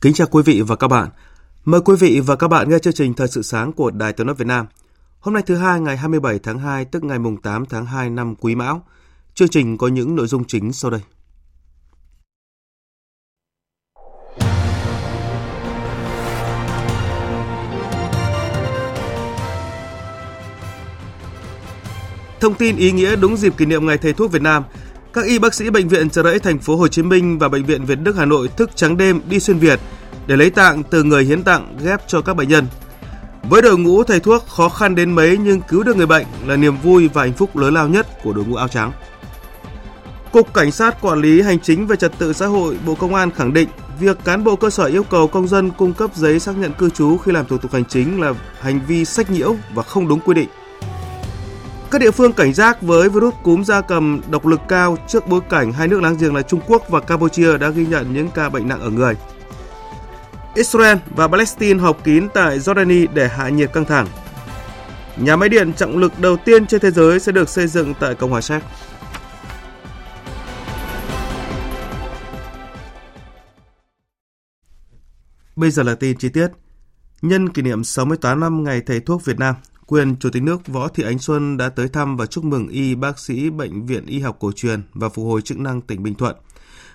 Kính chào quý vị và các bạn. Mời quý vị và các bạn nghe chương trình Thời sự sáng của Đài Tiếng nói Việt Nam. Hôm nay thứ hai ngày 27 tháng 2 tức ngày mùng 8 tháng 2 năm Quý Mão. Chương trình có những nội dung chính sau đây. Thông tin ý nghĩa đúng dịp kỷ niệm Ngày Thầy thuốc Việt Nam, các y bác sĩ bệnh viện chợ Rẫy thành phố Hồ Chí Minh và bệnh viện Việt Đức Hà Nội thức trắng đêm đi xuyên Việt để lấy tạng từ người hiến tặng ghép cho các bệnh nhân. Với đội ngũ thầy thuốc khó khăn đến mấy nhưng cứu được người bệnh là niềm vui và hạnh phúc lớn lao nhất của đội ngũ áo trắng. Cục Cảnh sát Quản lý Hành chính về Trật tự xã hội Bộ Công an khẳng định việc cán bộ cơ sở yêu cầu công dân cung cấp giấy xác nhận cư trú khi làm thủ tục hành chính là hành vi sách nhiễu và không đúng quy định. Các địa phương cảnh giác với virus cúm da cầm độc lực cao trước bối cảnh hai nước láng giềng là Trung Quốc và Campuchia đã ghi nhận những ca bệnh nặng ở người. Israel và Palestine họp kín tại Jordani để hạ nhiệt căng thẳng. Nhà máy điện trọng lực đầu tiên trên thế giới sẽ được xây dựng tại Cộng hòa Séc. Bây giờ là tin chi tiết. Nhân kỷ niệm 68 năm Ngày Thầy thuốc Việt Nam, quyền Chủ tịch nước Võ Thị Ánh Xuân đã tới thăm và chúc mừng y bác sĩ Bệnh viện Y học cổ truyền và phục hồi chức năng tỉnh Bình Thuận.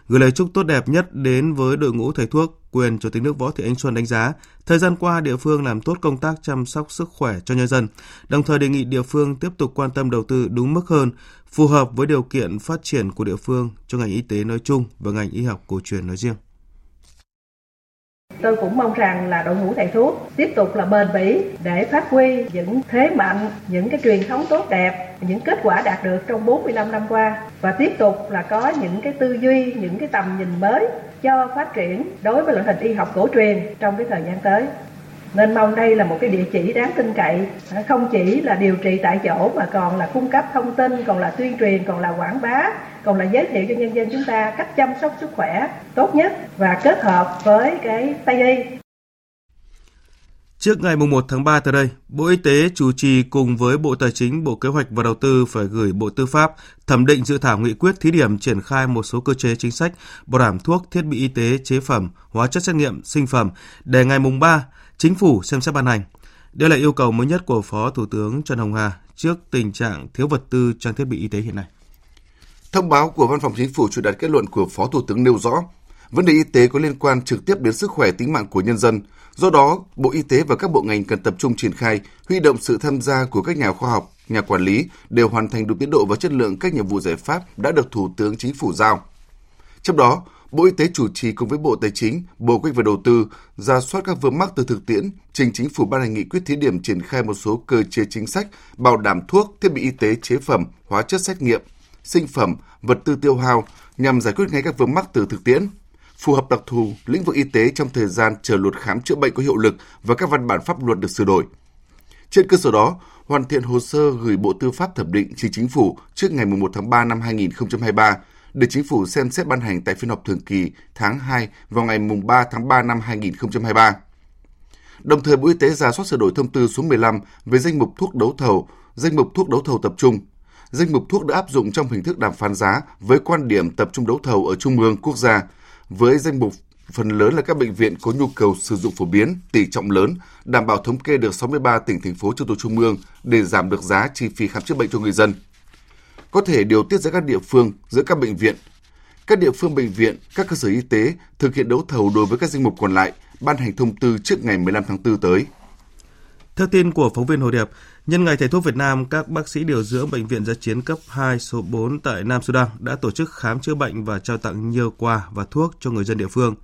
Gửi lời chúc tốt đẹp nhất đến với đội ngũ thầy thuốc, quyền Chủ tịch nước Võ Thị Ánh Xuân đánh giá, thời gian qua địa phương làm tốt công tác chăm sóc sức khỏe cho nhân dân, đồng thời đề nghị địa phương tiếp tục quan tâm đầu tư đúng mức hơn, phù hợp với điều kiện phát triển của địa phương cho ngành y tế nói chung và ngành y học cổ truyền nói riêng. Tôi cũng mong rằng là đội ngũ thầy thuốc tiếp tục là bền bỉ để phát huy những thế mạnh, những cái truyền thống tốt đẹp, những kết quả đạt được trong 45 năm qua và tiếp tục là có những cái tư duy, những cái tầm nhìn mới cho phát triển đối với loại hình y học cổ truyền trong cái thời gian tới. Nên mong đây là một cái địa chỉ đáng tin cậy, à, không chỉ là điều trị tại chỗ mà còn là cung cấp thông tin, còn là tuyên truyền, còn là quảng bá, còn là giới thiệu cho nhân dân chúng ta cách chăm sóc sức khỏe tốt nhất và kết hợp với cái Tây y. Trước ngày 1 tháng 3 tới đây, Bộ Y tế chủ trì cùng với Bộ Tài chính, Bộ Kế hoạch và Đầu tư phải gửi Bộ Tư pháp thẩm định dự thảo nghị quyết thí điểm triển khai một số cơ chế chính sách bảo đảm thuốc, thiết bị y tế, chế phẩm, hóa chất xét nghiệm, sinh phẩm để ngày mùng 3 chính phủ xem xét ban hành. Đây là yêu cầu mới nhất của Phó Thủ tướng Trần Hồng Hà trước tình trạng thiếu vật tư trang thiết bị y tế hiện nay. Thông báo của Văn phòng Chính phủ truyền đạt kết luận của Phó Thủ tướng nêu rõ, vấn đề y tế có liên quan trực tiếp đến sức khỏe tính mạng của nhân dân. Do đó, Bộ Y tế và các bộ ngành cần tập trung triển khai, huy động sự tham gia của các nhà khoa học, nhà quản lý để hoàn thành đúng tiến độ và chất lượng các nhiệm vụ giải pháp đã được Thủ tướng Chính phủ giao. Trong đó, Bộ Y tế chủ trì cùng với Bộ Tài chính, Bộ Kế hoạch và Đầu tư ra soát các vướng mắc từ thực tiễn, trình chính phủ ban hành nghị quyết thí điểm triển khai một số cơ chế chính sách bảo đảm thuốc, thiết bị y tế, chế phẩm, hóa chất xét nghiệm, sinh phẩm, vật tư tiêu hao nhằm giải quyết ngay các vướng mắc từ thực tiễn, phù hợp đặc thù lĩnh vực y tế trong thời gian chờ luật khám chữa bệnh có hiệu lực và các văn bản pháp luật được sửa đổi. Trên cơ sở đó, hoàn thiện hồ sơ gửi Bộ Tư pháp thẩm định trình chính phủ trước ngày 1 tháng 3 năm 2023 để chính phủ xem xét ban hành tại phiên họp thường kỳ tháng 2 vào ngày 3 tháng 3 năm 2023. Đồng thời Bộ Y tế ra soát sửa đổi thông tư số 15 về danh mục thuốc đấu thầu, danh mục thuốc đấu thầu tập trung. Danh mục thuốc đã áp dụng trong hình thức đàm phán giá với quan điểm tập trung đấu thầu ở trung ương quốc gia, với danh mục phần lớn là các bệnh viện có nhu cầu sử dụng phổ biến, tỷ trọng lớn, đảm bảo thống kê được 63 tỉnh thành phố trực thuộc trung ương để giảm được giá chi phí khám chữa bệnh cho người dân có thể điều tiết giữa các địa phương, giữa các bệnh viện. Các địa phương bệnh viện, các cơ sở y tế thực hiện đấu thầu đối với các danh mục còn lại, ban hành thông tư trước ngày 15 tháng 4 tới. Theo tin của phóng viên Hồ Điệp, Nhân ngày Thầy thuốc Việt Nam, các bác sĩ điều dưỡng Bệnh viện Giã chiến cấp 2 số 4 tại Nam Sudan đã tổ chức khám chữa bệnh và trao tặng nhiều quà và thuốc cho người dân địa phương.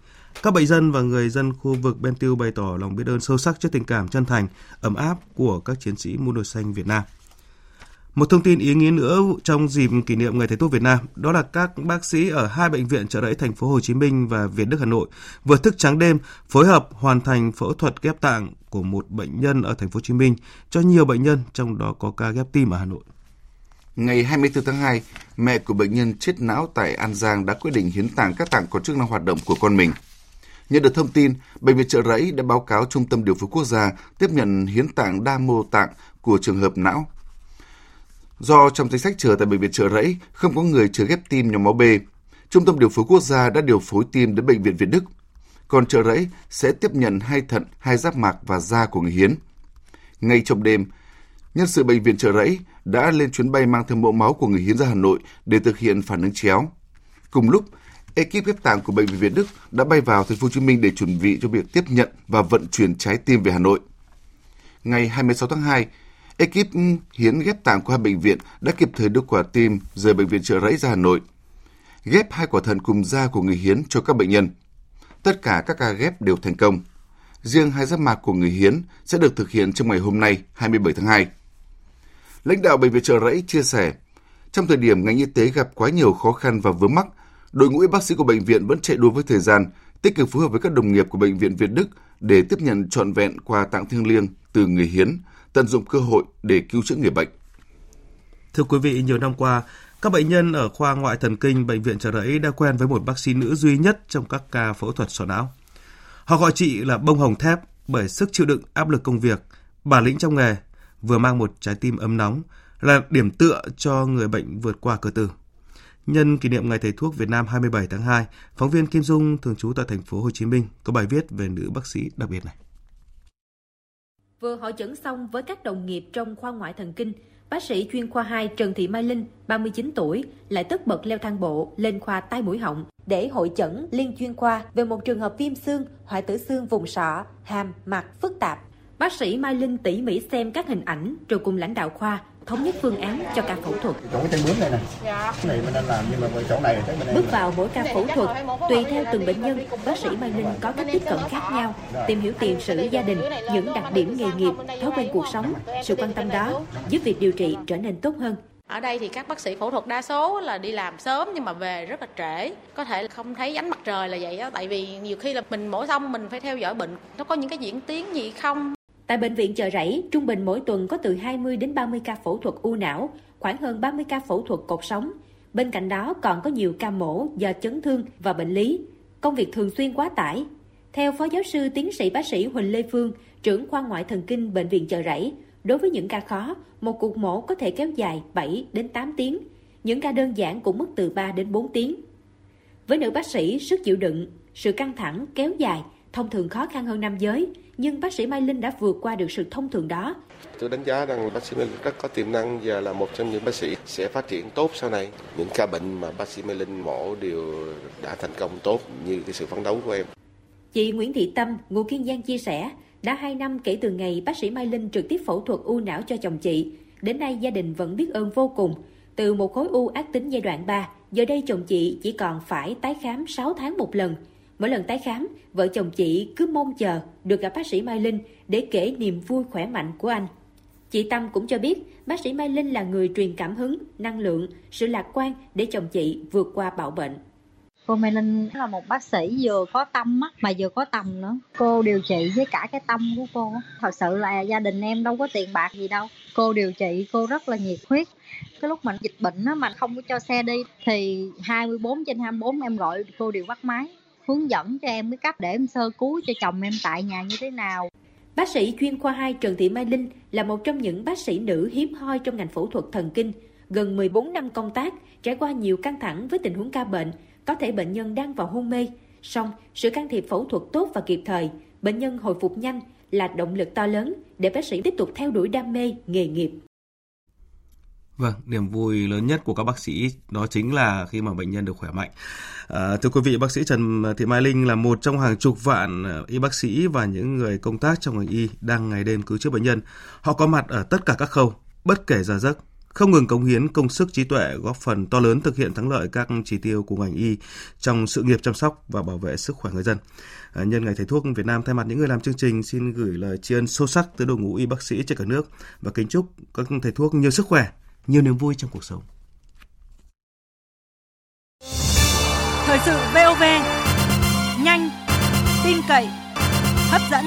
Các bệnh dân và người dân khu vực Ben Tiêu bày tỏ lòng biết ơn sâu sắc trước tình cảm chân thành, ấm áp của các chiến sĩ mũ nồi xanh Việt Nam. Một thông tin ý nghĩa nữa trong dịp kỷ niệm Ngày Thầy thuốc Việt Nam, đó là các bác sĩ ở hai bệnh viện trợ rẫy thành phố Hồ Chí Minh và Việt Đức Hà Nội vừa thức trắng đêm phối hợp hoàn thành phẫu thuật ghép tạng của một bệnh nhân ở thành phố Hồ Chí Minh cho nhiều bệnh nhân, trong đó có ca ghép tim ở Hà Nội. Ngày 24 tháng 2, mẹ của bệnh nhân chết não tại An Giang đã quyết định hiến tặng các tạng có chức năng hoạt động của con mình. Nhận được thông tin, Bệnh viện Trợ Rẫy đã báo cáo Trung tâm Điều phối Quốc gia tiếp nhận hiến tạng đa mô tạng của trường hợp não Do trong danh sách chờ tại bệnh viện Trợ Rẫy không có người chờ ghép tim nhóm máu B, Trung tâm điều phối quốc gia đã điều phối tim đến bệnh viện Việt Đức. Còn Trợ Rẫy sẽ tiếp nhận hai thận, hai giáp mạc và da của người hiến. Ngay trong đêm, nhân sự bệnh viện Trợ Rẫy đã lên chuyến bay mang theo mẫu máu của người hiến ra Hà Nội để thực hiện phản ứng chéo. Cùng lúc, ekip ghép tạng của bệnh viện Việt Đức đã bay vào thành phố Hồ Chí Minh để chuẩn bị cho việc tiếp nhận và vận chuyển trái tim về Hà Nội. Ngày 26 tháng 2, Ekip hiến ghép tạng của hai bệnh viện đã kịp thời đưa quả tim rời bệnh viện trợ rẫy ra Hà Nội. Ghép hai quả thận cùng da của người hiến cho các bệnh nhân. Tất cả các ca ghép đều thành công. Riêng hai giáp mạc của người hiến sẽ được thực hiện trong ngày hôm nay 27 tháng 2. Lãnh đạo bệnh viện trợ rẫy chia sẻ, trong thời điểm ngành y tế gặp quá nhiều khó khăn và vướng mắc, đội ngũ bác sĩ của bệnh viện vẫn chạy đua với thời gian, tích cực phối hợp với các đồng nghiệp của bệnh viện Việt Đức để tiếp nhận trọn vẹn quà tặng thiêng liêng từ người hiến tận dụng cơ hội để cứu chữa người bệnh. Thưa quý vị, nhiều năm qua, các bệnh nhân ở khoa ngoại thần kinh bệnh viện Trợ Rẫy đã quen với một bác sĩ nữ duy nhất trong các ca phẫu thuật sọ não. Họ gọi chị là bông hồng thép bởi sức chịu đựng áp lực công việc, bản lĩnh trong nghề, vừa mang một trái tim ấm nóng, là điểm tựa cho người bệnh vượt qua cơ tử. Nhân kỷ niệm Ngày Thầy thuốc Việt Nam 27 tháng 2, phóng viên Kim Dung thường trú tại thành phố Hồ Chí Minh có bài viết về nữ bác sĩ đặc biệt này. Vừa hội chẩn xong với các đồng nghiệp trong khoa ngoại thần kinh, bác sĩ chuyên khoa 2 Trần Thị Mai Linh, 39 tuổi, lại tất bật leo thang bộ lên khoa tai mũi họng để hội chẩn liên chuyên khoa về một trường hợp viêm xương, hoại tử xương vùng sọ, hàm, mặt phức tạp. Bác sĩ Mai Linh tỉ mỉ xem các hình ảnh rồi cùng lãnh đạo khoa thống nhất phương án cho ca phẫu thuật. Chỗ cái chân bướm này nè, dạ. cái này mình nên làm nhưng mà chỗ này chắc mình Bước vào mỗi ca phẫu thuật, tùy theo từng bệnh nhân, bác sĩ Mai Linh có cách tiếp cận khác nhau, tìm hiểu tiền sử gia đình, những đặc điểm nghề nghiệp, thói quen cuộc sống. Sự quan tâm đó giúp việc điều trị trở nên tốt hơn. Ở đây thì các bác sĩ phẫu thuật đa số là đi làm sớm nhưng mà về rất là trễ. Có thể không thấy ánh mặt trời là vậy đó. Tại vì nhiều khi là mình mổ xong mình phải theo dõi bệnh. Nó có những cái diễn tiến gì không? Tại bệnh viện chợ rẫy, trung bình mỗi tuần có từ 20 đến 30 ca phẫu thuật u não, khoảng hơn 30 ca phẫu thuật cột sống. Bên cạnh đó còn có nhiều ca mổ do chấn thương và bệnh lý. Công việc thường xuyên quá tải. Theo Phó Giáo sư Tiến sĩ bác sĩ Huỳnh Lê Phương, trưởng khoa ngoại thần kinh bệnh viện chợ rẫy, đối với những ca khó, một cuộc mổ có thể kéo dài 7 đến 8 tiếng. Những ca đơn giản cũng mất từ 3 đến 4 tiếng. Với nữ bác sĩ, sức chịu đựng, sự căng thẳng kéo dài thông thường khó khăn hơn nam giới, nhưng bác sĩ Mai Linh đã vượt qua được sự thông thường đó. Tôi đánh giá rằng bác sĩ Mai Linh rất có tiềm năng và là một trong những bác sĩ sẽ phát triển tốt sau này. Những ca bệnh mà bác sĩ Mai Linh mổ đều đã thành công tốt như cái sự phấn đấu của em. Chị Nguyễn Thị Tâm, ngụ Kiên Giang chia sẻ, đã 2 năm kể từ ngày bác sĩ Mai Linh trực tiếp phẫu thuật u não cho chồng chị. Đến nay gia đình vẫn biết ơn vô cùng. Từ một khối u ác tính giai đoạn 3, giờ đây chồng chị chỉ còn phải tái khám 6 tháng một lần – Mỗi lần tái khám, vợ chồng chị cứ mong chờ được gặp bác sĩ Mai Linh để kể niềm vui khỏe mạnh của anh. Chị Tâm cũng cho biết bác sĩ Mai Linh là người truyền cảm hứng, năng lượng, sự lạc quan để chồng chị vượt qua bạo bệnh. Cô Mai Linh là một bác sĩ vừa có tâm mà vừa có tầm nữa. Cô điều trị với cả cái tâm của cô. Thật sự là gia đình em đâu có tiền bạc gì đâu. Cô điều trị cô rất là nhiệt huyết. Cái lúc mà dịch bệnh á, mà không có cho xe đi thì 24 trên 24 em gọi cô đều bắt máy hướng dẫn cho em cái cách để em sơ cứu cho chồng em tại nhà như thế nào. Bác sĩ chuyên khoa 2 Trần Thị Mai Linh là một trong những bác sĩ nữ hiếm hoi trong ngành phẫu thuật thần kinh. Gần 14 năm công tác, trải qua nhiều căng thẳng với tình huống ca bệnh, có thể bệnh nhân đang vào hôn mê. Song, sự can thiệp phẫu thuật tốt và kịp thời, bệnh nhân hồi phục nhanh là động lực to lớn để bác sĩ tiếp tục theo đuổi đam mê, nghề nghiệp. Vâng, niềm vui lớn nhất của các bác sĩ đó chính là khi mà bệnh nhân được khỏe mạnh. À, thưa quý vị, bác sĩ Trần Thị Mai Linh là một trong hàng chục vạn à, y bác sĩ và những người công tác trong ngành y đang ngày đêm cứu chữa bệnh nhân. Họ có mặt ở tất cả các khâu, bất kể giờ giấc, không ngừng cống hiến công sức trí tuệ góp phần to lớn thực hiện thắng lợi các chỉ tiêu của ngành y trong sự nghiệp chăm sóc và bảo vệ sức khỏe người dân. À, nhân ngày thầy thuốc Việt Nam thay mặt những người làm chương trình xin gửi lời tri ân sâu sắc tới đội ngũ y bác sĩ trên cả nước và kính chúc các thầy thuốc nhiều sức khỏe, nhiều niềm vui trong cuộc sống. Thời sự VOV nhanh, tin cậy, hấp dẫn.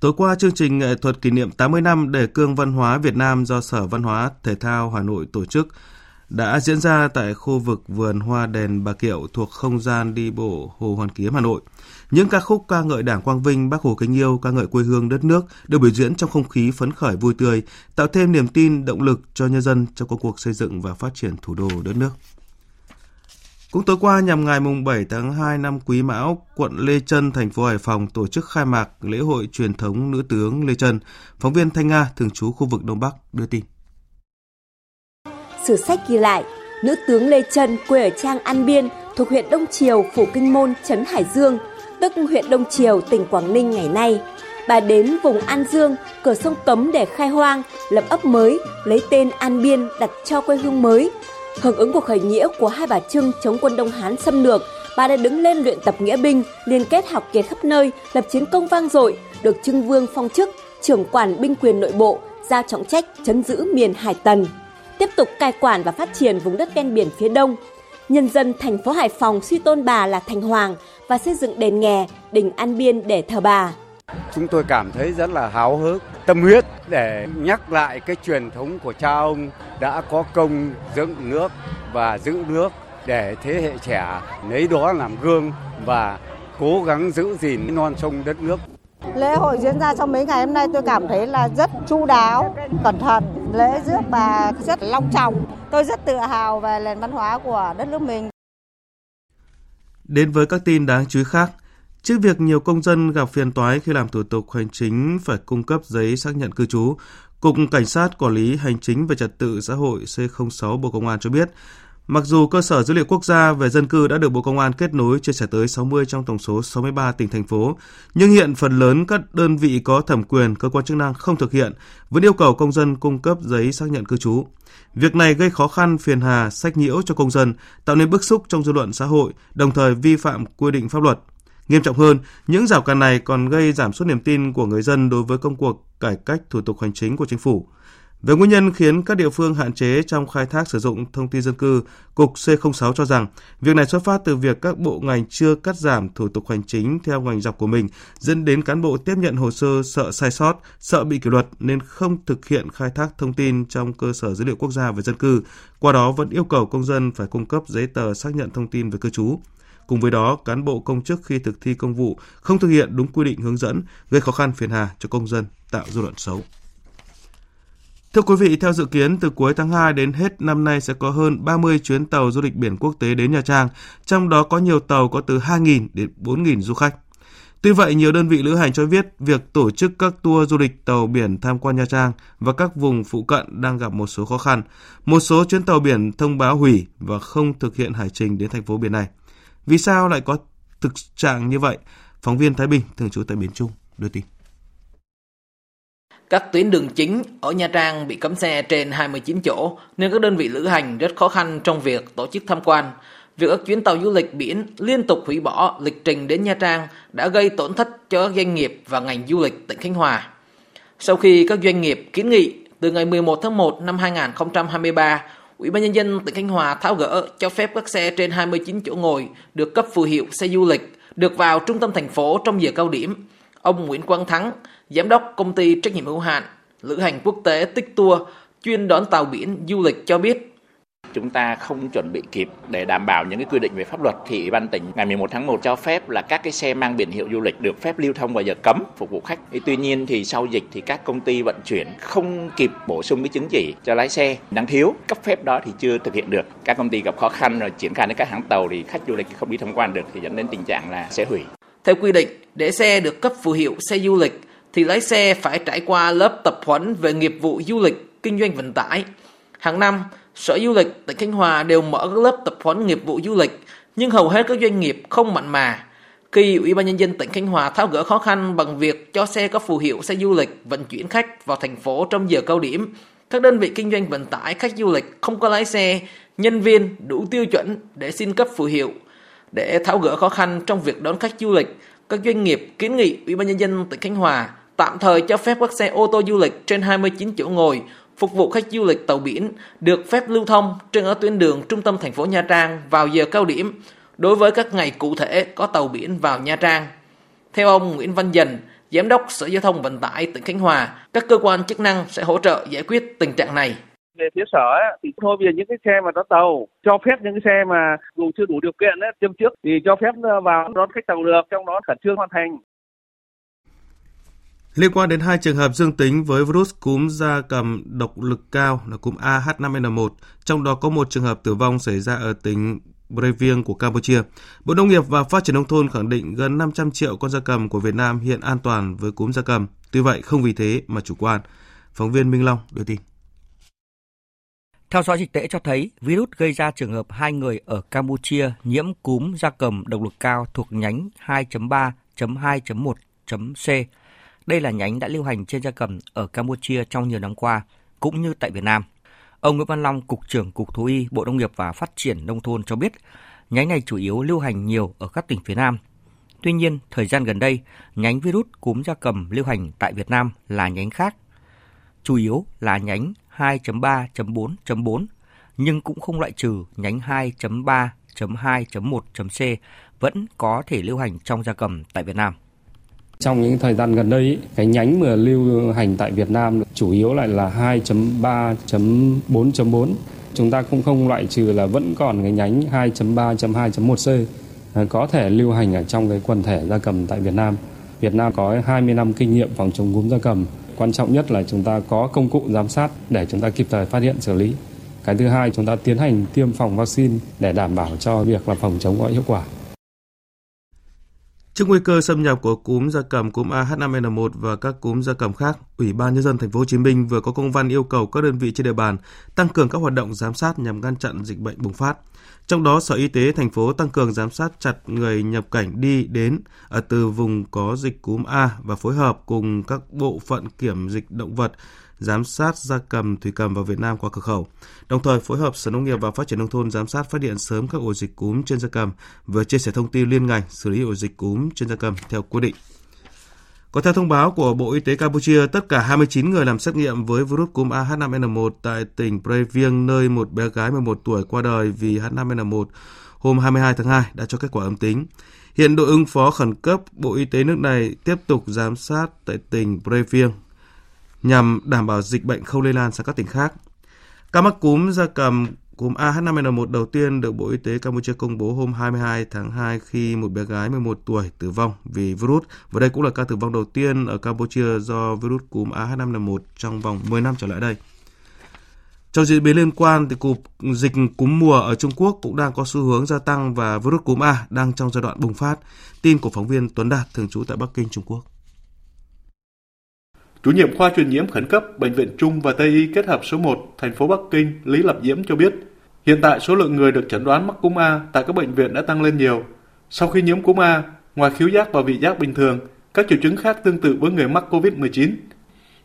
Tối qua, chương trình nghệ thuật kỷ niệm 80 năm đề cương văn hóa Việt Nam do Sở Văn hóa Thể thao Hà Nội tổ chức đã diễn ra tại khu vực vườn hoa đèn Bà Kiệu thuộc không gian đi bộ Hồ Hoàn Kiếm, Hà Nội. Những ca khúc ca ngợi Đảng Quang Vinh, Bác Hồ kính yêu, ca ngợi quê hương đất nước được biểu diễn trong không khí phấn khởi vui tươi, tạo thêm niềm tin, động lực cho nhân dân trong công cuộc xây dựng và phát triển thủ đô đất nước. Cũng tối qua nhằm ngày mùng 7 tháng 2 năm Quý Mão, quận Lê Trân, thành phố Hải Phòng tổ chức khai mạc lễ hội truyền thống nữ tướng Lê Trân. Phóng viên Thanh Nga thường trú khu vực Đông Bắc đưa tin. Sử sách ghi lại, nữ tướng Lê Trân quê ở Trang An Biên thuộc huyện Đông Triều, Phủ Kinh Môn, Trấn Hải Dương, tức huyện Đông Triều, tỉnh Quảng Ninh ngày nay. Bà đến vùng An Dương, cửa sông Cấm để khai hoang, lập ấp mới, lấy tên An Biên đặt cho quê hương mới. Hưởng ứng cuộc khởi nghĩa của hai bà Trưng chống quân Đông Hán xâm lược, bà đã đứng lên luyện tập nghĩa binh, liên kết học kiệt khắp nơi, lập chiến công vang dội, được Trưng Vương phong chức, trưởng quản binh quyền nội bộ, giao trọng trách chấn giữ miền Hải Tần tiếp tục cai quản và phát triển vùng đất ven biển phía đông. Nhân dân thành phố Hải Phòng suy tôn bà là thành hoàng và xây dựng đền nghè, đình An Biên để thờ bà. Chúng tôi cảm thấy rất là háo hức, tâm huyết để nhắc lại cái truyền thống của cha ông đã có công dựng nước và giữ nước để thế hệ trẻ lấy đó làm gương và cố gắng giữ gìn non sông đất nước. Lễ hội diễn ra trong mấy ngày hôm nay tôi cảm thấy là rất chu đáo, cẩn thận, lễ rước bà rất long trọng. Tôi rất tự hào về nền văn hóa của đất nước mình. Đến với các tin đáng chú ý khác, trước việc nhiều công dân gặp phiền toái khi làm thủ tục hành chính phải cung cấp giấy xác nhận cư trú, Cục Cảnh sát Quản lý Hành chính về Trật tự xã hội C06 Bộ Công an cho biết, Mặc dù cơ sở dữ liệu quốc gia về dân cư đã được Bộ Công an kết nối chia sẻ tới 60 trong tổng số 63 tỉnh thành phố, nhưng hiện phần lớn các đơn vị có thẩm quyền cơ quan chức năng không thực hiện, vẫn yêu cầu công dân cung cấp giấy xác nhận cư trú. Việc này gây khó khăn, phiền hà, sách nhiễu cho công dân, tạo nên bức xúc trong dư luận xã hội, đồng thời vi phạm quy định pháp luật. Nghiêm trọng hơn, những rào cản này còn gây giảm sút niềm tin của người dân đối với công cuộc cải cách thủ tục hành chính của chính phủ. Về nguyên nhân khiến các địa phương hạn chế trong khai thác sử dụng thông tin dân cư, Cục C06 cho rằng việc này xuất phát từ việc các bộ ngành chưa cắt giảm thủ tục hành chính theo ngành dọc của mình, dẫn đến cán bộ tiếp nhận hồ sơ sợ sai sót, sợ bị kỷ luật nên không thực hiện khai thác thông tin trong cơ sở dữ liệu quốc gia về dân cư, qua đó vẫn yêu cầu công dân phải cung cấp giấy tờ xác nhận thông tin về cư trú. Cùng với đó, cán bộ công chức khi thực thi công vụ không thực hiện đúng quy định hướng dẫn, gây khó khăn phiền hà cho công dân, tạo dư luận xấu. Thưa quý vị, theo dự kiến từ cuối tháng 2 đến hết năm nay sẽ có hơn 30 chuyến tàu du lịch biển quốc tế đến Nha Trang, trong đó có nhiều tàu có từ 2.000 đến 4.000 du khách. Tuy vậy, nhiều đơn vị lữ hành cho biết việc tổ chức các tour du lịch tàu biển tham quan Nha Trang và các vùng phụ cận đang gặp một số khó khăn. Một số chuyến tàu biển thông báo hủy và không thực hiện hải trình đến thành phố biển này. Vì sao lại có thực trạng như vậy? Phóng viên Thái Bình, thường trú tại Biển Trung, đưa tin. Các tuyến đường chính ở Nha Trang bị cấm xe trên 29 chỗ nên các đơn vị lữ hành rất khó khăn trong việc tổ chức tham quan. Việc các chuyến tàu du lịch biển liên tục hủy bỏ lịch trình đến Nha Trang đã gây tổn thất cho các doanh nghiệp và ngành du lịch tỉnh Khánh Hòa. Sau khi các doanh nghiệp kiến nghị từ ngày 11 tháng 1 năm 2023, Ủy ban nhân dân tỉnh Khánh Hòa tháo gỡ cho phép các xe trên 29 chỗ ngồi được cấp phù hiệu xe du lịch được vào trung tâm thành phố trong giờ cao điểm. Ông Nguyễn Quang Thắng, giám đốc công ty trách nhiệm hữu hạn lữ hành quốc tế Tích Tour chuyên đón tàu biển du lịch cho biết chúng ta không chuẩn bị kịp để đảm bảo những cái quy định về pháp luật thì ủy ban tỉnh ngày 11 tháng 1 cho phép là các cái xe mang biển hiệu du lịch được phép lưu thông vào giờ cấm phục vụ khách. Tuy nhiên thì sau dịch thì các công ty vận chuyển không kịp bổ sung cái chứng chỉ cho lái xe đang thiếu cấp phép đó thì chưa thực hiện được. Các công ty gặp khó khăn rồi triển khai đến các hãng tàu thì khách du lịch không đi tham quan được thì dẫn đến tình trạng là sẽ hủy. Theo quy định, để xe được cấp phù hiệu xe du lịch thì lái xe phải trải qua lớp tập huấn về nghiệp vụ du lịch, kinh doanh vận tải. Hàng năm, Sở Du lịch tỉnh Khánh Hòa đều mở các lớp tập huấn nghiệp vụ du lịch, nhưng hầu hết các doanh nghiệp không mặn mà. Khi Ủy ban Nhân dân tỉnh Khánh Hòa tháo gỡ khó khăn bằng việc cho xe có phù hiệu xe du lịch vận chuyển khách vào thành phố trong giờ cao điểm, các đơn vị kinh doanh vận tải khách du lịch không có lái xe, nhân viên đủ tiêu chuẩn để xin cấp phù hiệu. Để tháo gỡ khó khăn trong việc đón khách du lịch, các doanh nghiệp kiến nghị Ủy ban nhân dân tỉnh Khánh Hòa tạm thời cho phép các xe ô tô du lịch trên 29 chỗ ngồi phục vụ khách du lịch tàu biển được phép lưu thông trên ở tuyến đường trung tâm thành phố Nha Trang vào giờ cao điểm đối với các ngày cụ thể có tàu biển vào Nha Trang. Theo ông Nguyễn Văn Dần, Giám đốc Sở Giao thông Vận tải tỉnh Khánh Hòa, các cơ quan chức năng sẽ hỗ trợ giải quyết tình trạng này về phía sở ấy, thì thôi bây giờ những cái xe mà nó tàu cho phép những cái xe mà dù chưa đủ điều kiện ấy, tiêm trước thì cho phép vào đón khách tàu được trong đó khẩn trương hoàn thành Liên quan đến hai trường hợp dương tính với virus cúm da cầm độc lực cao là cúm AH5N1, trong đó có một trường hợp tử vong xảy ra ở tỉnh Brevieng của Campuchia. Bộ Nông nghiệp và Phát triển Nông thôn khẳng định gần 500 triệu con da cầm của Việt Nam hiện an toàn với cúm da cầm. Tuy vậy, không vì thế mà chủ quan. Phóng viên Minh Long đưa tin. Theo dõi dịch tễ cho thấy, virus gây ra trường hợp hai người ở Campuchia nhiễm cúm da cầm độc lực cao thuộc nhánh 2.3.2.1.c. Đây là nhánh đã lưu hành trên da cầm ở Campuchia trong nhiều năm qua, cũng như tại Việt Nam. Ông Nguyễn Văn Long, Cục trưởng Cục Thú y, Bộ Nông nghiệp và Phát triển Nông thôn cho biết, nhánh này chủ yếu lưu hành nhiều ở các tỉnh phía Nam. Tuy nhiên, thời gian gần đây, nhánh virus cúm da cầm lưu hành tại Việt Nam là nhánh khác. Chủ yếu là nhánh 2.3.4.4, nhưng cũng không loại trừ nhánh 2.3.2.1.c vẫn có thể lưu hành trong gia cầm tại Việt Nam. Trong những thời gian gần đây, cái nhánh mà lưu hành tại Việt Nam chủ yếu lại là 2.3.4.4. Chúng ta cũng không loại trừ là vẫn còn cái nhánh 2.3.2.1c à, có thể lưu hành ở trong cái quần thể gia cầm tại Việt Nam. Việt Nam có 20 năm kinh nghiệm phòng chống cúm gia cầm. Quan trọng nhất là chúng ta có công cụ giám sát để chúng ta kịp thời phát hiện xử lý. Cái thứ hai, chúng ta tiến hành tiêm phòng vaccine để đảm bảo cho việc là phòng chống có hiệu quả. Trước nguy cơ xâm nhập của cúm gia cầm cúm AH5N1 và các cúm gia cầm khác, Ủy ban nhân dân thành phố Hồ Chí Minh vừa có công văn yêu cầu các đơn vị trên địa bàn tăng cường các hoạt động giám sát nhằm ngăn chặn dịch bệnh bùng phát. Trong đó, Sở Y tế thành phố tăng cường giám sát chặt người nhập cảnh đi đến ở từ vùng có dịch cúm A và phối hợp cùng các bộ phận kiểm dịch động vật giám sát gia cầm, thủy cầm vào Việt Nam qua cửa khẩu. Đồng thời phối hợp Sở Nông nghiệp và Phát triển nông thôn giám sát phát hiện sớm các ổ dịch cúm trên gia cầm và chia sẻ thông tin liên ngành xử lý ổ dịch cúm trên gia cầm theo quy định. Còn theo thông báo của Bộ Y tế Campuchia, tất cả 29 người làm xét nghiệm với virus cúm AH5N1 tại tỉnh Previeng nơi một bé gái 11 tuổi qua đời vì H5N1 hôm 22 tháng 2 đã cho kết quả âm tính. Hiện đội ứng phó khẩn cấp Bộ Y tế nước này tiếp tục giám sát tại tỉnh Previeng nhằm đảm bảo dịch bệnh không lây lan sang các tỉnh khác. Ca mắc cúm gia cầm cúm AH5N1 đầu tiên được Bộ Y tế Campuchia công bố hôm 22 tháng 2 khi một bé gái 11 tuổi tử vong vì virus và đây cũng là ca tử vong đầu tiên ở Campuchia do virus cúm AH5N1 trong vòng 10 năm trở lại đây. Trong diễn biến liên quan, thì cục dịch cúm mùa ở Trung Quốc cũng đang có xu hướng gia tăng và virus cúm A đang trong giai đoạn bùng phát. Tin của phóng viên Tuấn Đạt thường trú tại Bắc Kinh, Trung Quốc. Chủ nhiệm khoa truyền nhiễm khẩn cấp Bệnh viện Trung và Tây y kết hợp số 1, thành phố Bắc Kinh, Lý Lập Diễm cho biết, hiện tại số lượng người được chẩn đoán mắc cúm A tại các bệnh viện đã tăng lên nhiều. Sau khi nhiễm cúm A, ngoài khiếu giác và vị giác bình thường, các triệu chứng khác tương tự với người mắc COVID-19.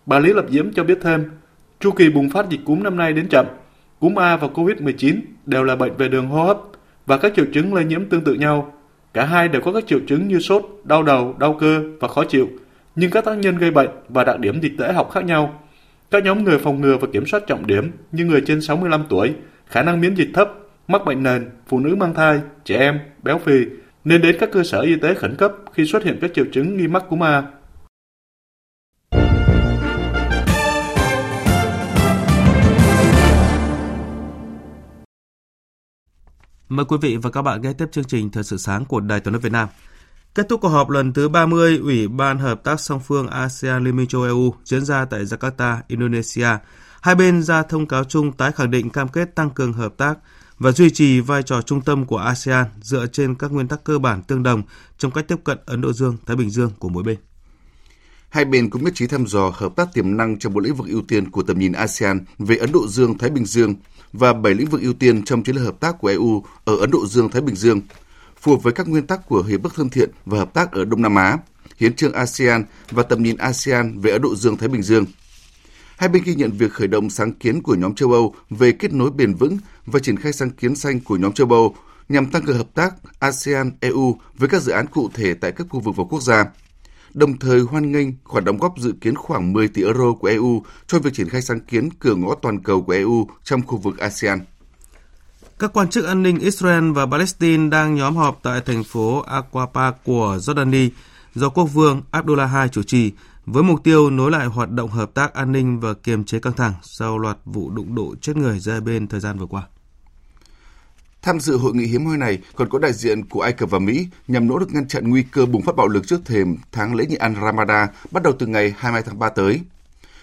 Bà Lý Lập Diễm cho biết thêm, chu kỳ bùng phát dịch cúm năm nay đến chậm. Cúm A và COVID-19 đều là bệnh về đường hô hấp và các triệu chứng lây nhiễm tương tự nhau. Cả hai đều có các triệu chứng như sốt, đau đầu, đau cơ và khó chịu – nhưng các tác nhân gây bệnh và đặc điểm dịch tễ học khác nhau. Các nhóm người phòng ngừa và kiểm soát trọng điểm như người trên 65 tuổi, khả năng miễn dịch thấp, mắc bệnh nền, phụ nữ mang thai, trẻ em, béo phì nên đến các cơ sở y tế khẩn cấp khi xuất hiện các triệu chứng nghi mắc cúm A. Mời quý vị và các bạn nghe tiếp chương trình Thời sự sáng của Đài Tiếng nói Việt Nam. Kết thúc cuộc họp lần thứ 30 Ủy ban Hợp tác song phương ASEAN Liên minh châu EU diễn ra tại Jakarta, Indonesia, hai bên ra thông cáo chung tái khẳng định cam kết tăng cường hợp tác và duy trì vai trò trung tâm của ASEAN dựa trên các nguyên tắc cơ bản tương đồng trong cách tiếp cận Ấn Độ Dương, Thái Bình Dương của mỗi bên. Hai bên cũng nhất trí thăm dò hợp tác tiềm năng trong bốn lĩnh vực ưu tiên của tầm nhìn ASEAN về Ấn Độ Dương-Thái Bình Dương và bảy lĩnh vực ưu tiên trong chiến lược hợp tác của EU ở Ấn Độ Dương-Thái Bình Dương, phù hợp với các nguyên tắc của Hiệp ước thân thiện và hợp tác ở Đông Nam Á, Hiến trương ASEAN và tầm nhìn ASEAN về Ấn Độ Dương-Thái Bình Dương. Hai bên ghi nhận việc khởi động sáng kiến của nhóm châu Âu về kết nối bền vững và triển khai sáng kiến xanh của nhóm châu Âu nhằm tăng cường hợp tác ASEAN-EU với các dự án cụ thể tại các khu vực và quốc gia đồng thời hoan nghênh khoản đóng góp dự kiến khoảng 10 tỷ euro của EU cho việc triển khai sáng kiến cửa ngõ toàn cầu của EU trong khu vực ASEAN. Các quan chức an ninh Israel và Palestine đang nhóm họp tại thành phố Aqaba của Jordani do quốc vương Abdullah II chủ trì với mục tiêu nối lại hoạt động hợp tác an ninh và kiềm chế căng thẳng sau loạt vụ đụng độ chết người ra bên thời gian vừa qua. Tham dự hội nghị hiếm hoi này còn có đại diện của Ai Cập và Mỹ nhằm nỗ lực ngăn chặn nguy cơ bùng phát bạo lực trước thềm tháng lễ nhị ăn Ramadan bắt đầu từ ngày 22 tháng 3 tới.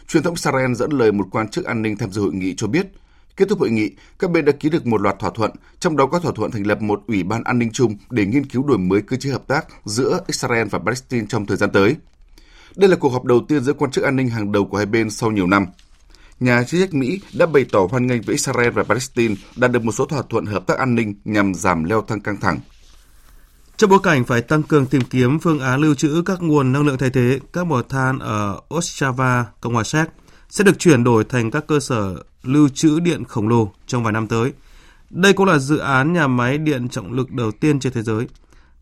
Truyền thông Israel dẫn lời một quan chức an ninh tham dự hội nghị cho biết, kết thúc hội nghị, các bên đã ký được một loạt thỏa thuận, trong đó có thỏa thuận thành lập một ủy ban an ninh chung để nghiên cứu đổi mới cơ chế hợp tác giữa Israel và Palestine trong thời gian tới. Đây là cuộc họp đầu tiên giữa quan chức an ninh hàng đầu của hai bên sau nhiều năm nhà chức trách Mỹ đã bày tỏ hoan nghênh với Israel và Palestine đạt được một số thỏa thuận hợp tác an ninh nhằm giảm leo thang căng thẳng. Trong bối cảnh phải tăng cường tìm kiếm phương án lưu trữ các nguồn năng lượng thay thế, các mỏ than ở Ostrava, Cộng hòa Séc sẽ được chuyển đổi thành các cơ sở lưu trữ điện khổng lồ trong vài năm tới. Đây cũng là dự án nhà máy điện trọng lực đầu tiên trên thế giới.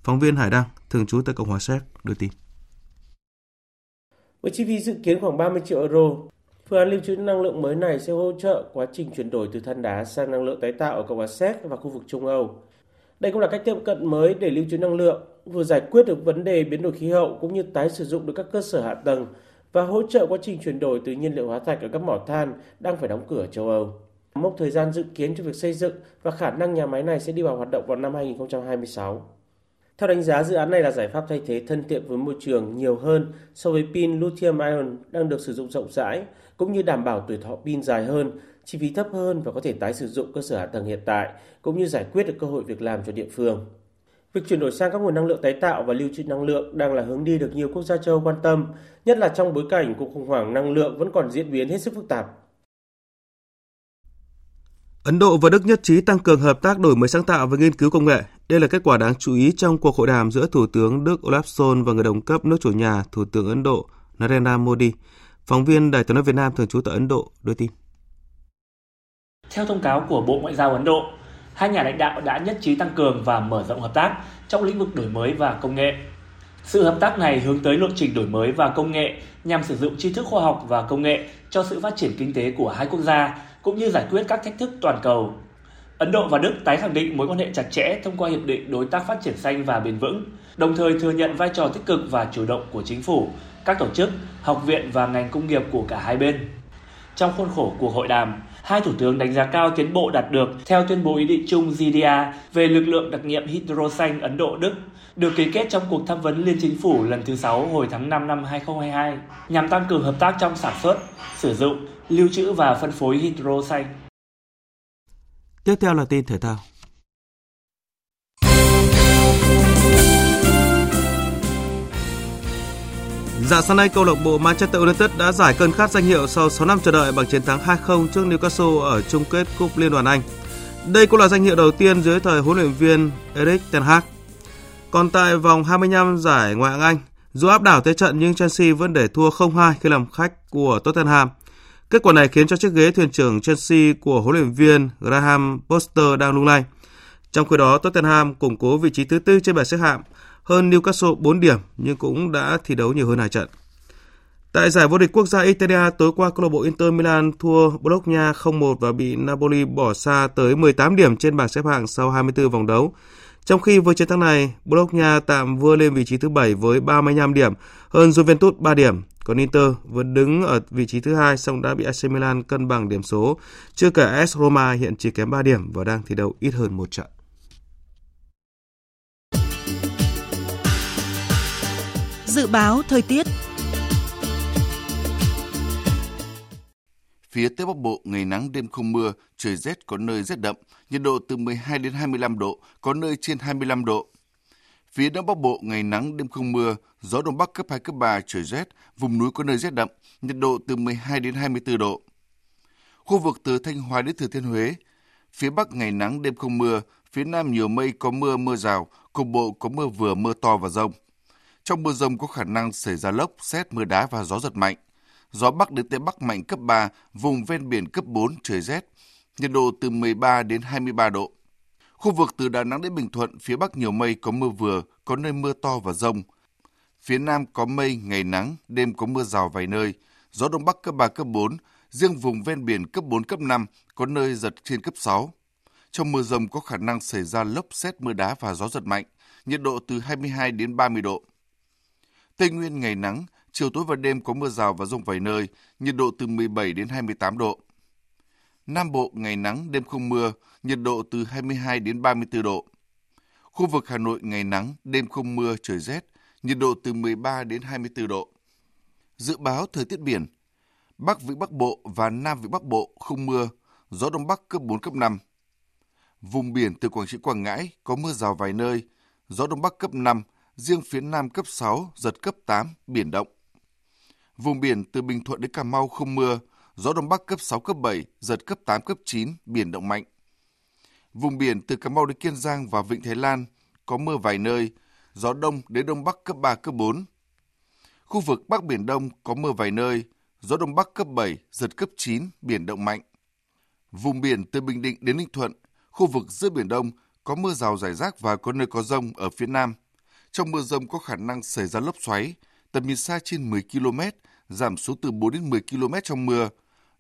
Phóng viên Hải Đăng, thường trú tại Cộng hòa Séc, đưa tin. Với chi phí dự kiến khoảng 30 triệu euro, Phương án lưu trữ năng lượng mới này sẽ hỗ trợ quá trình chuyển đổi từ than đá sang năng lượng tái tạo ở Cộng hòa Séc và khu vực Trung Âu. Đây cũng là cách tiếp cận mới để lưu trữ năng lượng, vừa giải quyết được vấn đề biến đổi khí hậu cũng như tái sử dụng được các cơ sở hạ tầng và hỗ trợ quá trình chuyển đổi từ nhiên liệu hóa thạch ở các mỏ than đang phải đóng cửa ở châu Âu. Mốc thời gian dự kiến cho việc xây dựng và khả năng nhà máy này sẽ đi vào hoạt động vào năm 2026. Theo đánh giá, dự án này là giải pháp thay thế thân thiện với môi trường nhiều hơn so với pin lithium ion đang được sử dụng rộng rãi, cũng như đảm bảo tuổi thọ pin dài hơn, chi phí thấp hơn và có thể tái sử dụng cơ sở hạ tầng hiện tại, cũng như giải quyết được cơ hội việc làm cho địa phương. Việc chuyển đổi sang các nguồn năng lượng tái tạo và lưu trữ năng lượng đang là hướng đi được nhiều quốc gia châu quan tâm, nhất là trong bối cảnh cuộc khủng hoảng năng lượng vẫn còn diễn biến hết sức phức tạp. Ấn Độ và Đức nhất trí tăng cường hợp tác đổi mới sáng tạo và nghiên cứu công nghệ. Đây là kết quả đáng chú ý trong cuộc hội đàm giữa Thủ tướng Đức Olaf Scholz và người đồng cấp nước chủ nhà Thủ tướng Ấn Độ Narendra Modi. Phóng viên Đài tiếng nói Việt Nam thường trú tại Ấn Độ đưa tin. Theo thông cáo của Bộ Ngoại giao Ấn Độ, hai nhà lãnh đạo đã nhất trí tăng cường và mở rộng hợp tác trong lĩnh vực đổi mới và công nghệ. Sự hợp tác này hướng tới lộ trình đổi mới và công nghệ nhằm sử dụng tri thức khoa học và công nghệ cho sự phát triển kinh tế của hai quốc gia cũng như giải quyết các thách thức toàn cầu. Ấn Độ và Đức tái khẳng định mối quan hệ chặt chẽ thông qua hiệp định đối tác phát triển xanh và bền vững, đồng thời thừa nhận vai trò tích cực và chủ động của chính phủ, các tổ chức, học viện và ngành công nghiệp của cả hai bên. Trong khuôn khổ cuộc hội đàm, hai thủ tướng đánh giá cao tiến bộ đạt được theo tuyên bố ý định chung GDA về lực lượng đặc nhiệm hydro xanh Ấn Độ-Đức, được ký kết trong cuộc tham vấn Liên Chính phủ lần thứ 6 hồi tháng 5 năm 2022, nhằm tăng cường hợp tác trong sản xuất, sử dụng, lưu trữ và phân phối hydro xanh. Tiếp theo là tin thể thao. Dạng sáng nay, câu lạc bộ Manchester United đã giải cơn khát danh hiệu sau 6 năm chờ đợi bằng chiến thắng 2-0 trước Newcastle ở chung kết Cúp Liên đoàn Anh. Đây cũng là danh hiệu đầu tiên dưới thời huấn luyện viên Erik ten Hag. Còn tại vòng 25 giải Ngoại hạng Anh, dù áp đảo thế trận nhưng Chelsea vẫn để thua 0-2 khi làm khách của Tottenham. Kết quả này khiến cho chiếc ghế thuyền trưởng Chelsea của huấn luyện viên Graham Potter đang lung lay. Trong khi đó, Tottenham củng cố vị trí thứ tư trên bảng xếp hạng hơn Newcastle 4 điểm nhưng cũng đã thi đấu nhiều hơn hai trận. Tại giải vô địch quốc gia Italia tối qua câu lạc bộ Inter Milan thua Bologna 0-1 và bị Napoli bỏ xa tới 18 điểm trên bảng xếp hạng sau 24 vòng đấu. Trong khi với chiến thắng này, Bologna tạm vươn lên vị trí thứ 7 với 35 điểm, hơn Juventus 3 điểm. Còn Inter vẫn đứng ở vị trí thứ hai song đã bị AC Milan cân bằng điểm số, chưa kể AS Roma hiện chỉ kém 3 điểm và đang thi đấu ít hơn một trận. Dự báo thời tiết Phía Tây Bắc Bộ ngày nắng đêm không mưa, trời rét có nơi rét đậm, nhiệt độ từ 12 đến 25 độ, có nơi trên 25 độ. Phía Đông Bắc Bộ ngày nắng đêm không mưa, gió Đông Bắc cấp 2, cấp 3, trời rét, vùng núi có nơi rét đậm, nhiệt độ từ 12 đến 24 độ. Khu vực từ Thanh Hóa đến Thừa Thiên Huế, phía Bắc ngày nắng đêm không mưa, phía Nam nhiều mây có mưa mưa rào, cục bộ có mưa vừa mưa to và rông. Trong mưa rông có khả năng xảy ra lốc, xét, mưa đá và gió giật mạnh. Gió Bắc đến Tây Bắc mạnh cấp 3, vùng ven biển cấp 4, trời rét. Nhiệt độ từ 13 đến 23 độ. Khu vực từ Đà Nẵng đến Bình Thuận, phía Bắc nhiều mây có mưa vừa, có nơi mưa to và rông. Phía Nam có mây, ngày nắng, đêm có mưa rào vài nơi. Gió Đông Bắc cấp 3, cấp 4, riêng vùng ven biển cấp 4, cấp 5, có nơi giật trên cấp 6. Trong mưa rông có khả năng xảy ra lốc xét mưa đá và gió giật mạnh, nhiệt độ từ 22 đến 30 độ. Tây Nguyên ngày nắng, chiều tối và đêm có mưa rào và rông vài nơi, nhiệt độ từ 17 đến 28 độ. Nam Bộ ngày nắng, đêm không mưa, nhiệt độ từ 22 đến 34 độ. Khu vực Hà Nội ngày nắng, đêm không mưa, trời rét, nhiệt độ từ 13 đến 24 độ. Dự báo thời tiết biển, Bắc Vĩ Bắc Bộ và Nam Vĩ Bắc Bộ không mưa, gió Đông Bắc cấp 4, cấp 5. Vùng biển từ Quảng Trị Quảng Ngãi có mưa rào vài nơi, gió Đông Bắc cấp 5, riêng phía Nam cấp 6, giật cấp 8, biển động. Vùng biển từ Bình Thuận đến Cà Mau không mưa, gió Đông Bắc cấp 6, cấp 7, giật cấp 8, cấp 9, biển động mạnh. Vùng biển từ Cà Mau đến Kiên Giang và Vịnh Thái Lan có mưa vài nơi, gió Đông đến Đông Bắc cấp 3, cấp 4. Khu vực Bắc Biển Đông có mưa vài nơi, gió Đông Bắc cấp 7, giật cấp 9, biển động mạnh. Vùng biển từ Bình Định đến Ninh Thuận, khu vực giữa Biển Đông có mưa rào rải rác và có nơi có rông ở phía Nam. Trong mưa rông có khả năng xảy ra lốc xoáy, tầm nhìn xa trên 10 km, giảm xuống từ 4 đến 10 km trong mưa.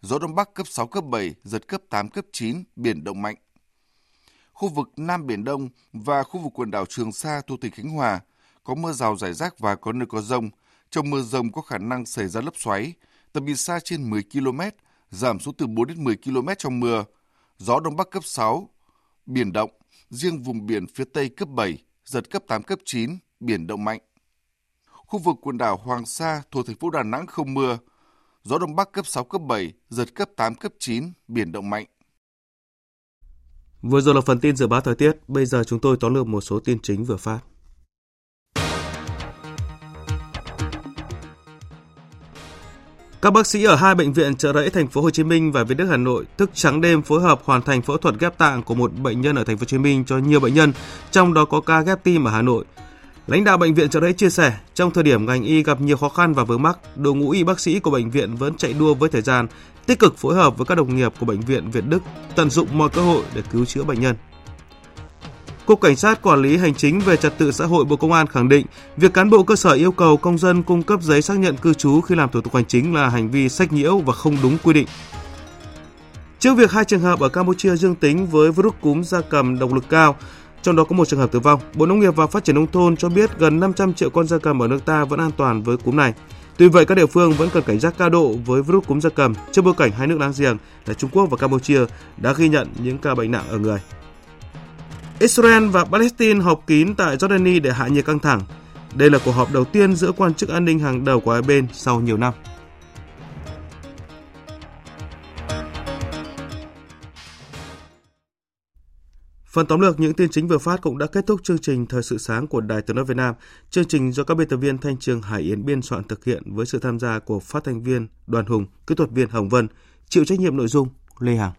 Gió Đông Bắc cấp 6, cấp 7, giật cấp 8, cấp 9, biển động mạnh. Khu vực Nam Biển Đông và khu vực quần đảo Trường Sa thuộc tỉnh Khánh Hòa có mưa rào rải rác và có nơi có rông. Trong mưa rông có khả năng xảy ra lốc xoáy, tầm nhìn xa trên 10 km, giảm xuống từ 4 đến 10 km trong mưa. Gió Đông Bắc cấp 6, biển động, riêng vùng biển phía Tây cấp 7, giật cấp 8, cấp 9, biển động mạnh. Khu vực quần đảo Hoàng Sa thuộc thành phố Đà Nẵng không mưa, gió Đông Bắc cấp 6, cấp 7, giật cấp 8, cấp 9, biển động mạnh. Vừa rồi là phần tin dự báo thời tiết, bây giờ chúng tôi tóm lược một số tin chính vừa phát. Các bác sĩ ở hai bệnh viện Trợ Rẫy thành phố Hồ Chí Minh và Việt Đức Hà Nội thức trắng đêm phối hợp hoàn thành phẫu thuật ghép tạng của một bệnh nhân ở thành phố Hồ Chí Minh cho nhiều bệnh nhân, trong đó có ca ghép tim ở Hà Nội. Lãnh đạo bệnh viện Trợ Rẫy chia sẻ, trong thời điểm ngành y gặp nhiều khó khăn và vướng mắc, đội ngũ y bác sĩ của bệnh viện vẫn chạy đua với thời gian, tích cực phối hợp với các đồng nghiệp của bệnh viện Việt Đức, tận dụng mọi cơ hội để cứu chữa bệnh nhân. Cục Cảnh sát Quản lý Hành chính về Trật tự xã hội Bộ Công an khẳng định việc cán bộ cơ sở yêu cầu công dân cung cấp giấy xác nhận cư trú khi làm thủ tục hành chính là hành vi sách nhiễu và không đúng quy định. Trước việc hai trường hợp ở Campuchia dương tính với virus cúm gia cầm độc lực cao, trong đó có một trường hợp tử vong, Bộ Nông nghiệp và Phát triển Nông thôn cho biết gần 500 triệu con gia cầm ở nước ta vẫn an toàn với cúm này. Tuy vậy, các địa phương vẫn cần cảnh giác cao độ với virus cúm gia cầm trước bối cảnh hai nước láng giềng là Trung Quốc và Campuchia đã ghi nhận những ca bệnh nặng ở người. Israel và Palestine họp kín tại Jordani để hạ nhiệt căng thẳng. Đây là cuộc họp đầu tiên giữa quan chức an ninh hàng đầu của hai bên sau nhiều năm. Phần tóm lược những tin chính vừa phát cũng đã kết thúc chương trình Thời sự sáng của Đài Tiếng nói Việt Nam. Chương trình do các biên tập viên Thanh Trường Hải Yến biên soạn thực hiện với sự tham gia của phát thanh viên Đoàn Hùng, kỹ thuật viên Hồng Vân, chịu trách nhiệm nội dung Lê Hằng.